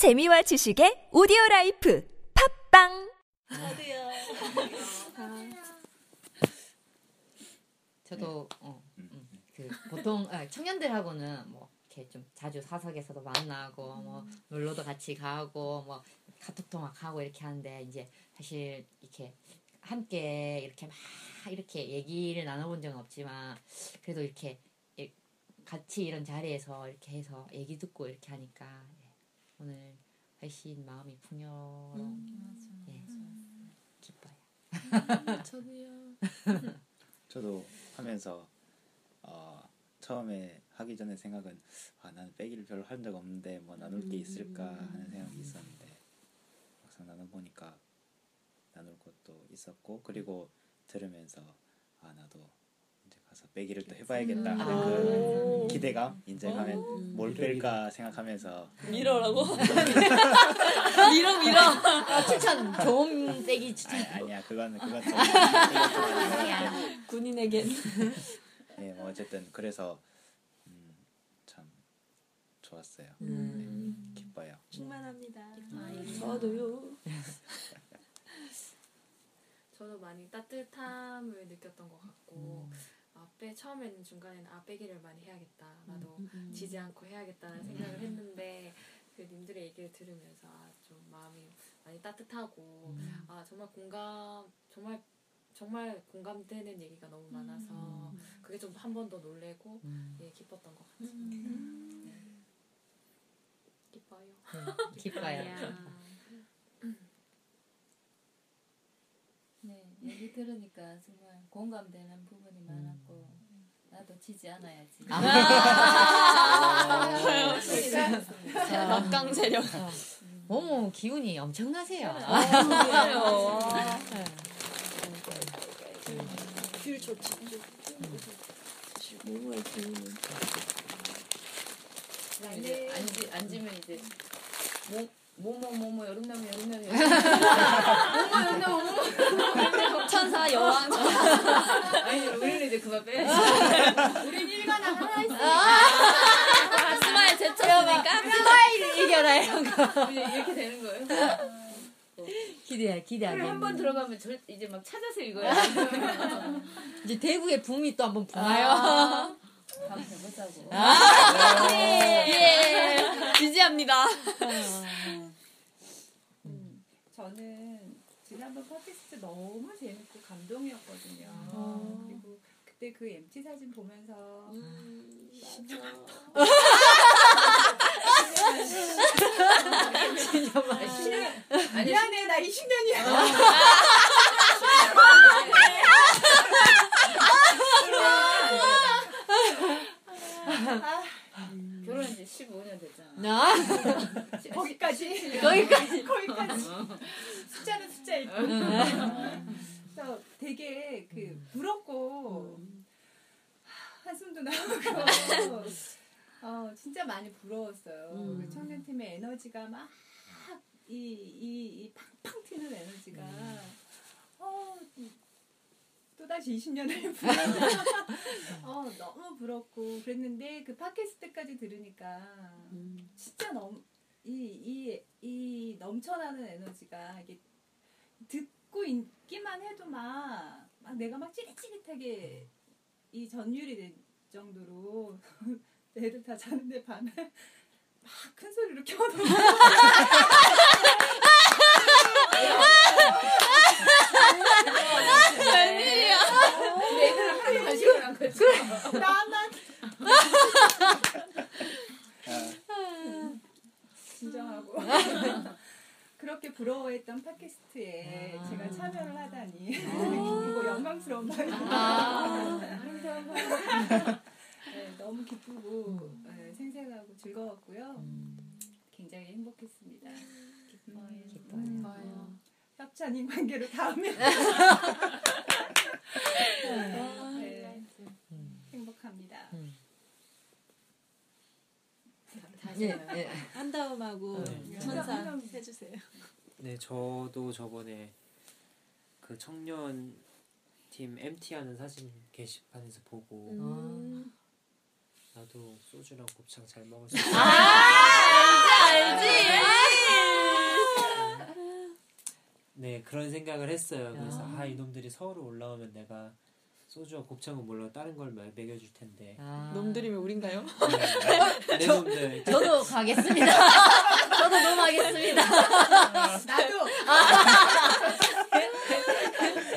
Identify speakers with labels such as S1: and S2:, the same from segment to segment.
S1: 재미와 지식의 오디오 라이프 팟빵
S2: 저도요.
S3: 저도 어, 음, 그 보통 아, 청년들하고는 뭐 이렇게 좀 자주 사석에서도 만나고 뭐 놀러도 같이 가고 뭐 카톡 통화하고 이렇게 하는데 이제 사실 이렇게 함께 이렇게 막 이렇게 얘기를 나눠본 적은 없지만 그래도 이렇게 이- 같이 이런 자리에서 이렇게 해서 얘기 듣고 이렇게 하니까 예, 오늘 훨씬 마음이 풍요로운 예, 기뻐요.
S2: 저도요.
S4: 저도 하면서 어, 처음에 하기 전에 생각은 아 나는 빼기를 별로 한 적 없는데 뭐 나눌 게 있을까 하는 생각이 있었는데 막상 나눠 보니까 나눌 것도 있었고 그리고 들으면서 아 나도 가서 빼기를 또 해봐야겠다 하는
S3: 아.
S4: 그 기대감 이제 가면 뭘 뺄까 생각하면서
S2: 밀어라고? 밀어 밀어.
S3: 아, 추천 좋은 빼기 추천.
S4: 아, 아니야 그건 그건 좀,
S2: 군인에겐.
S4: 예, 뭐 어쨌든 그래서 음, 참 좋았어요.
S3: 음.
S4: 네, 기뻐요.
S2: 충만합니다.
S3: 아,
S2: 저도요.
S5: 저도 많이 따뜻함을 느꼈던 것 같고 아, 빼 처음에는 중간에는 아 빼기를 많이 해야겠다 나도 지지 않고 해야겠다는 생각을 했는데 그 님들의 얘기를 들으면서 아, 좀 마음이 많이 따뜻하고 아 정말 공감 정말 정말 공감되는 얘기가 너무 많아서 그게 좀 한 번 더 놀래고
S3: 음.
S5: 예 기뻤던 것 같습니다. 네. 기뻐요.
S3: 네, 기뻐요.
S6: 네, 얘기 들으니까 정말 공감되는 부분이 많았고 나도 지지 않아야지.
S2: 막강 세력.
S3: 어머 기운이 엄청나세요.
S2: 귤 좋지.
S6: 이제 앉지, 앉으면 이제 뭐 뭐뭐 뭐뭐 여름나무 여름나무
S2: 천사 여왕.
S6: 아니 우리는 이제 그만 빼야지. 우린 일관왕 하나 있어.
S2: 스마일 제쳤으니까.
S3: 스마일 이겨라 이런 거.
S6: 이렇게 되는 거예요.
S3: 기대 기대하게.
S6: 한번 들어가면 절 이제 막 찾아서 읽어야
S3: 이제 대구의 붐이 또 한번 부나요.
S6: 한번 해보자고.
S2: 예. 지지합니다.
S7: 저는 지난번 팟캐스트 너무 재밌고 감동이었거든요. 그리고 그때 그 MT 사진 보면서
S6: 아니
S7: 미안해 나 20년이야.
S6: 결혼한 지 15년 됐잖아.
S3: 나?
S7: 거기까지?
S3: 거기까지.
S7: 거기까지. 숫자는 숫자일 뿐. 그래서 되게 그 부럽고 한숨도 나오고. 어, 진짜 많이 부러웠어요. 그 청년팀의 에너지가 막 이 이 이 팡팡 튀는 에너지가. 어, 또 다시 20년을 부러 어, 너무 부럽고. 그랬는데 그 팟캐스트까지 들으니까 진짜 너무 이, 이, 이 넘쳐나는 에너지가 이게 듣고 있기만 해도 막, 막 내가 막 찌릿찌릿하게 이 전율이 될 정도로 애들 다 자는데 밤에 막 큰 소리로 켜놓고
S6: 애들은 하루 간식을 한 거지.
S7: 나만 진정하고 그렇게 부러워했던 팟캐스트에
S3: 아.
S7: 제가 참여를 하다니 기쁘고 영광스러운 마음입니다.
S3: 아.
S7: 네, 너무 기쁘고 네, 생생하고 즐거웠고요. 굉장히 행복했습니다.
S3: 기뻐요.
S7: 기뻐요. 협찬인 관계로 다음에 가세요.
S3: 예, 예.
S2: 한다음하고 아,
S4: 네.
S2: 천사
S7: 한다음
S2: 해주세요.
S8: 네, 저도 저번에 그 청년 팀 MT 하는 사진 게시판에서 보고
S2: 음.
S8: 나도 소주랑 곱창 잘 먹을 수 있어.
S2: 아, 알지 알지.
S8: 네 그런 생각을 했어요. 그래서 아 이놈들이 서울 올라오면 내가 소주와 곱창은 물론 다른 걸 마- 먹여줄 텐데
S3: 아.
S2: 놈들이면 우린가요?
S8: 네, 내 놈들
S3: 저도 가겠습니다. 저도 넘어가겠습니다.
S7: 나도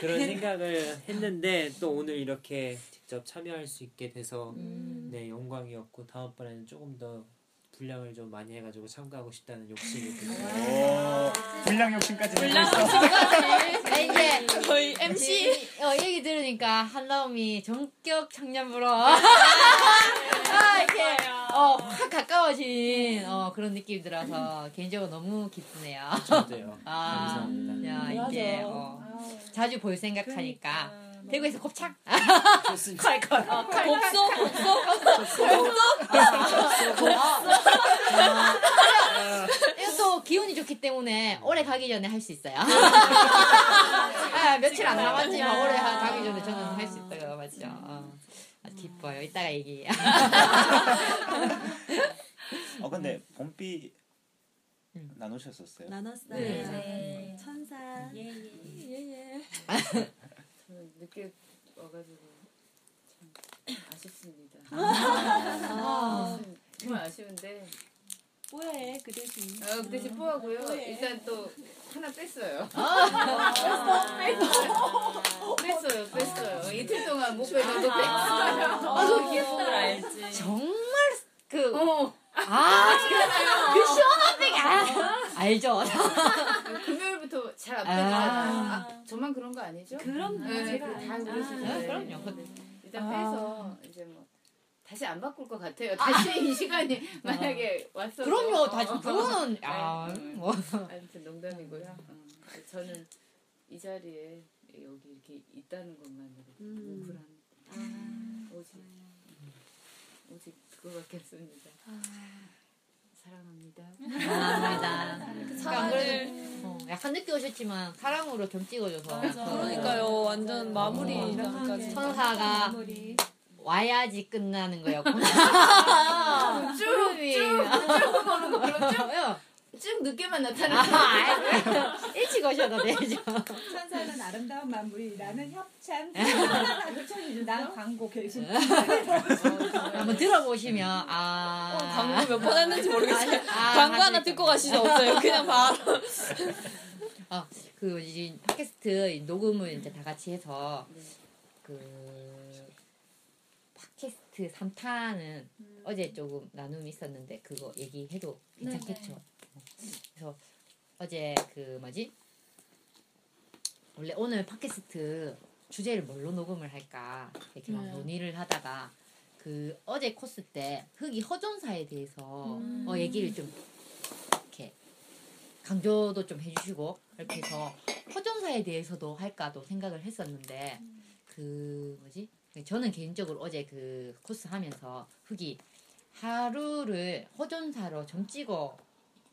S8: 그런 생각을 했는데 또 오늘 이렇게 직접 참여할 수 있게 돼서
S3: 음.
S8: 네 영광이었고 다음번에는 조금 더 분량을 좀 많이 해가지고 참가하고 싶다는 욕심이 들어요.
S4: 오, 분량 욕심까지 내고
S2: 분량
S4: 있어.
S3: 아, 이제
S2: 거의 MC
S3: 어, 얘기 들으니까 한라움이 전격 청년부로 아, 이렇게 어, 확 가까워진 어, 그런 느낌이 들어서 개인적으로 너무 기쁘네요.
S8: 저도요.
S3: 아,
S8: 감사합니다.
S3: 야, 이게
S2: 맞아.
S3: 어, 자주 볼 생각하니까 대구에서 곱창
S8: 좋습니다.
S2: 복소 복소
S3: 이것도 기운이 좋기 때문에 올해 가기 전에 할 수 있어요. 아, 며칠 안 남았지만 올해 하- 가기 전에 저는 할 수 있어요. 맞죠? 어. 아, 기뻐요. 이따가 얘기해요.
S4: 어 근데 봄비
S3: 음.
S4: 나누셨었어요?
S2: 나눴어요.
S6: 네.
S2: 천사. 예예.
S6: 저는 늦게 와가지고 참 아쉽습니다.
S3: 아.
S6: 정말 아쉬운데
S2: 뭐해 그 대신.
S6: 어, 그 대신 뽀하고요.
S2: 네.
S6: 일단 또 하나 뺐어요.
S3: 아.
S6: 뺐어요, 뺐어요. 이틀 동안 못거 뺐어요.
S3: 아, 저
S2: 기억들 알지.
S3: 정말 그
S6: 어,
S3: 아, 그 시원한 백 아, 알죠?
S6: 금요일부터 잘안
S3: 아.
S6: 빼잖아요. 아, 저만 그런 거 아니죠?
S2: 그럼
S6: 네,
S2: 제가
S6: 그- 다. 그러시는데.
S3: 아, 그럼요.
S6: 일단 빼서 이제 뭐 다시 안 바꿀 것 같아요. 다시 이 시간이 만약에 왔어도.
S3: 그럼요. 다시
S6: 어.
S3: 그거는 아,
S6: 네.
S3: 뭐
S6: 아무튼 농담이고요. 어, 저는 이 자리에 여기 이렇게 있다는 것만으로
S2: 음.
S6: 우울한 오직 오직 그거밖에 없습니다. 사
S3: 약간 늦게 오셨지만 사랑으로 점 찍어줘서
S2: 그러니까요. 완전 마무리까지.
S3: 천사가
S7: 마무리.
S3: 와야지 끝나는 거였구나.
S6: 쭉, 이쭉 보는 거 그럼 쭉, 쭉 늦게만 나타나는
S3: 아, 일찍 오셔도 되죠.
S7: 천사는 아름다운 마무리. 나는 협찬. 난 광고 결심.
S3: 한번 들어보시면 아
S2: 어, 광고 몇 번 했는지 모르겠어요.
S3: 아,
S2: 광고 하나
S3: 맞을
S2: 듣고 가시죠. 없어요. 그냥 바로.
S3: 아, 그 이제 팟캐스트 녹음을 이제 다 같이 해서 그 팟캐스트 3탄은 어제 조금 나눔이 있었는데 그거 얘기해도 괜찮겠죠. 어. 그래서 어제 그 뭐지? 원래 오늘 팟캐스트 주제를 뭘로 녹음을 할까 이렇게 막
S2: 네.
S3: 논의를 하다가 그 어제 코스 때 흑이 허존사에 대해서
S2: 음.
S3: 어, 얘기를 좀 강조도 좀 해주시고 이렇게 해서 허존사에 대해서도 할까도 생각을 했었는데 그 뭐지? 저는 개인적으로 어제 그 코스 하면서 흑이 하루를 허존사로 점 찍어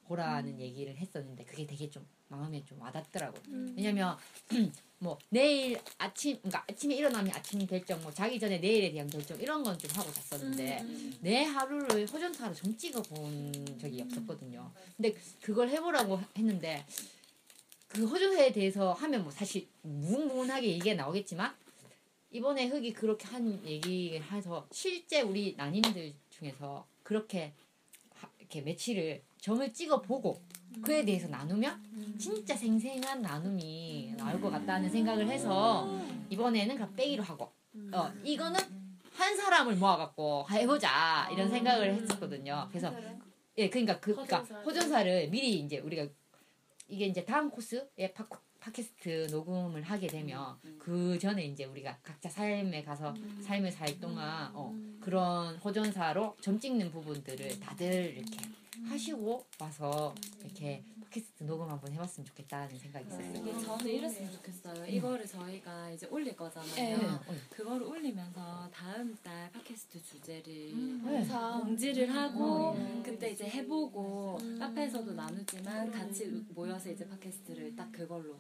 S3: 보라는 얘기를 했었는데 그게 되게 좀 마음에 좀 와닿더라고요. 왜냐면 뭐 내일 아침 그러니까 아침에 일어나면 아침 결정 뭐 자기 전에 내일에 대한 결정 이런 건 좀 하고 잤었는데 내 하루를 허전사로 점 찍어 본 적이 없었거든요. 근데 그걸 해보라고 했는데 그 허전사에 대해서 하면 뭐 사실 무궁무근하게 얘기가 나오겠지만 이번에 흑이 그렇게 한 얘기를 해서 실제 우리 난임들 중에서 그렇게 하- 이렇게 며칠을 점을 찍어 보고 그에 대해서 나누면 진짜 생생한 나눔이 나올 것 같다는 생각을 해서 이번에는 그냥 빼기로 하고 어 이거는 한 사람을 모아갖고 해보자 이런 생각을 했었거든요. 그래서 예 그러니까 그 그러니까. 호전사를? 미리 이제 우리가 이게 이제 다음 코스에 팟, 팟캐스트 녹음을 하게 되면 그 전에 이제 우리가 각자 삶에 가서 삶을 살 동안 어, 그런 호전사로 점 찍는 부분들을 다들 이렇게 하시고 와서 이렇게 팟캐스트 녹음 한번 해봤으면 좋겠다는 생각이 있었어요.
S9: 이게 저는 이랬으면 좋겠어요. 이거를 저희가 이제 올릴 거잖아요.
S2: 네.
S9: 그거를 올리면서 다음 달 팟캐스트 주제를
S3: 네.
S9: 공지를 하고
S2: 음.
S9: 그때 이제 해보고 카페에서도 나누지만 같이 모여서 이제 팟캐스트를 딱 그걸로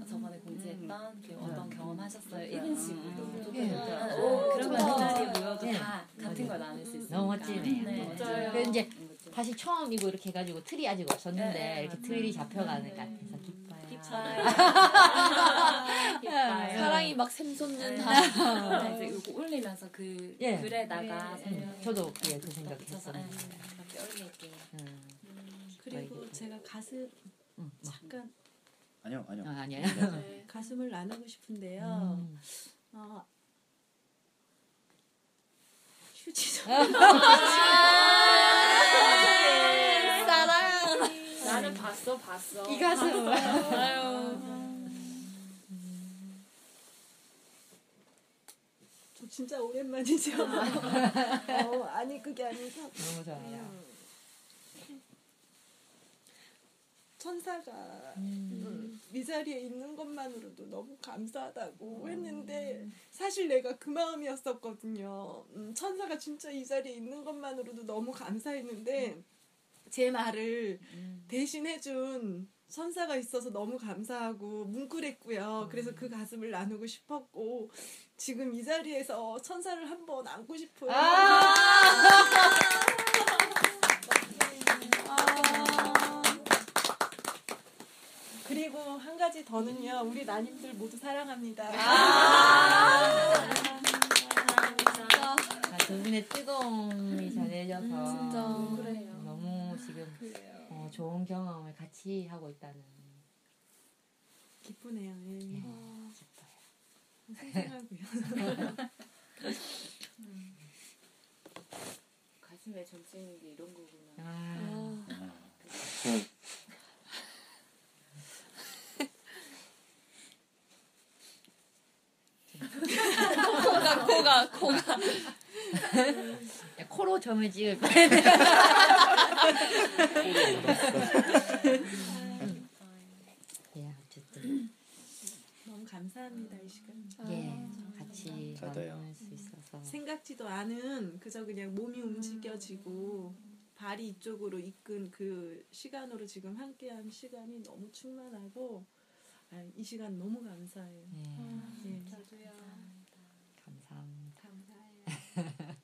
S9: 저- 저번에 공지했던 그 어떤 경험하셨어요 이런 식으로
S3: 예.
S9: 어, 그러면 그 자리에 모여도
S3: 예.
S9: 다 같은 걸 나눌 수 있으니까
S3: 너무 멋지네요.
S9: 네.
S6: 맞아요.
S3: 이제 사실 처음 이거 이렇게 해가지고 틀이 아직 없었는데
S9: 네,
S3: 이렇게
S9: 맞아요.
S3: 틀이 잡혀가는 것
S9: 네.
S3: 같아서 기뻐요.
S9: 기뻐요.
S2: 사랑이 막 샘솟는
S9: 네.
S2: 다.
S9: 이제 이거 올리면서 그
S3: 예.
S9: 글에다가
S3: 음, 저도 예, 그 생각했었는데.
S9: 이렇게 올릴게요.
S3: 음,
S10: 그리고 제가 가슴
S3: 음, 뭐.
S10: 잠깐
S4: 아니요 아니요.
S3: 아, 아니에요.
S10: 네, 가슴을 나누고 싶은데요.
S3: 음.
S10: 어, 휴지 좀
S5: 봤어 봤어.
S3: 이 가슴.
S2: 아유.
S10: 저 진짜 오랜만이죠. 어, 아니 그게 아니고
S3: 너무 좋아요.
S10: 천사가 음, 이 자리에 있는 것만으로도 너무 감사하다고 했는데 사실 내가 그 마음이었었거든요. 음, 천사가 진짜 이 자리에 있는 것만으로도 너무 감사했는데 제 말을 대신해준 천사가 있어서 너무 감사하고 뭉클했고요. 그래서 그 가슴을 나누고 싶었고 지금 이 자리에서 천사를 한번 안고 싶어요. 아. 그리고 한 가지 더는요. 우리 나님들 모두 사랑합니다.
S3: 아, 두 분의 뜨거움이 전해져서
S2: 진짜.
S5: 그래요.
S3: 지금 어, 좋은 경험을 같이 하고 있다는
S10: 기쁘네요. 예.
S3: 예,
S10: 어,
S3: 기뻐요.
S10: 생생하고요.
S6: 가슴에 점찍는 게 이런 거구나.
S3: 아,
S4: 아,
S2: 코가 코가 코가.
S3: 점을 찍을 거야. 예, 어쨌든
S10: 너무 감사합니다 이 시간.
S3: 예, 같이. 나눌 수 있어서
S10: 생각지도 않은 그저 그냥 몸이 움직여지고 발이 이쪽으로 이끈 그 시간으로 지금 함께한 시간이 너무 충만하고 아, 이 시간 너무 감사해요.
S3: 예,
S10: 예.
S5: 저도요.
S3: 감사합니다.
S5: 감사해요.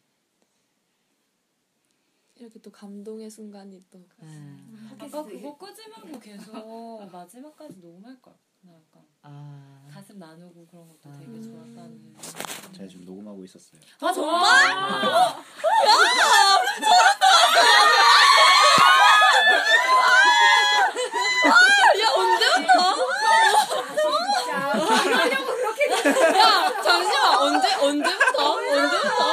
S2: 이렇게 또 감동의 순간이 또.
S3: 음,
S9: 아까 그거 끄지 말고 계속 마지막까지 녹음할 걸. 나 약간
S3: 아,
S9: 가슴 나누고 그런 것도
S3: 아.
S9: 되게 좋았다는.
S4: 제가 지금 녹음하고 있었어요.
S2: 아 정말? 야 언제부터? 야 잠시만 언제 언제부터? 언제부터?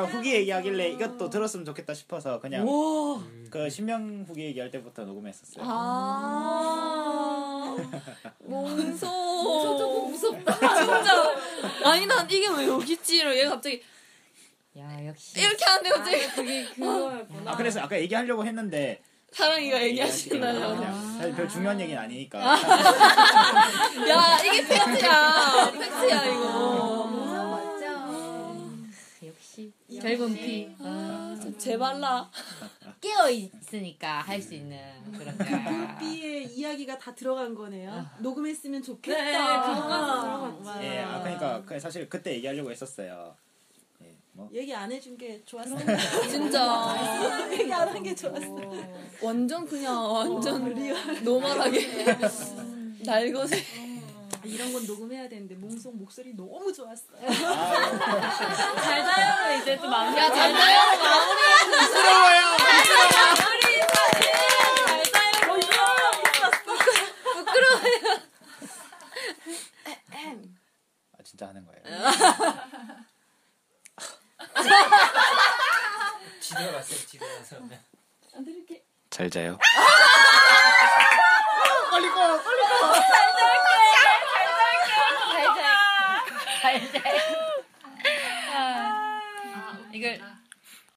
S4: 아까 후기 얘기하길래 이것도 들었으면 좋겠다 싶어서 그냥
S2: 와.
S4: 그 신명 후기 얘기할 때부터 녹음했었어요.
S2: 아 몽소 몽소 조금 무섭다 진짜 아니 난 이게 왜 여기 있지 이러 얘가 갑자기
S3: 야 역시
S2: 이렇게 하는데 갑자기
S5: 그게 그거였구나.
S4: 아 그래서 아까 얘기하려고 했는데
S2: 사랑이가
S4: 예,
S2: 얘기하시나요?
S4: 그냥 사실 별 중요한 얘기는 아니니까.
S2: 야 이게 팩트야 팩트야 이거
S3: 피
S2: 아, 좀 제발라
S3: 깨어 있으니까 할 수 있는 그런 거.
S10: 삐의 이야기가 다 들어간 거네요. 녹음했으면 좋겠다.
S5: 네.
S10: 와.
S4: 예, 아 그러니까 그 사실 그때 얘기하려고 했었어요. 예, 뭐
S10: 얘기 안 해준 게 좋았어요.
S2: 진짜
S10: 얘기 안 한 게 좋았어.
S2: 완전 그냥 완전 노멀하게 날것에
S10: 이런 건 녹음해야 되는데 몽송 목소리 너무 좋았어요.
S9: 잘 자요 이제 좀 마무리.
S2: 야 잘 자요 마무리
S4: 부끄러워요. 아 진짜 하는 거예요.
S8: 집에 갔어요. 집에 가서.
S4: 잘 자요.
S2: 아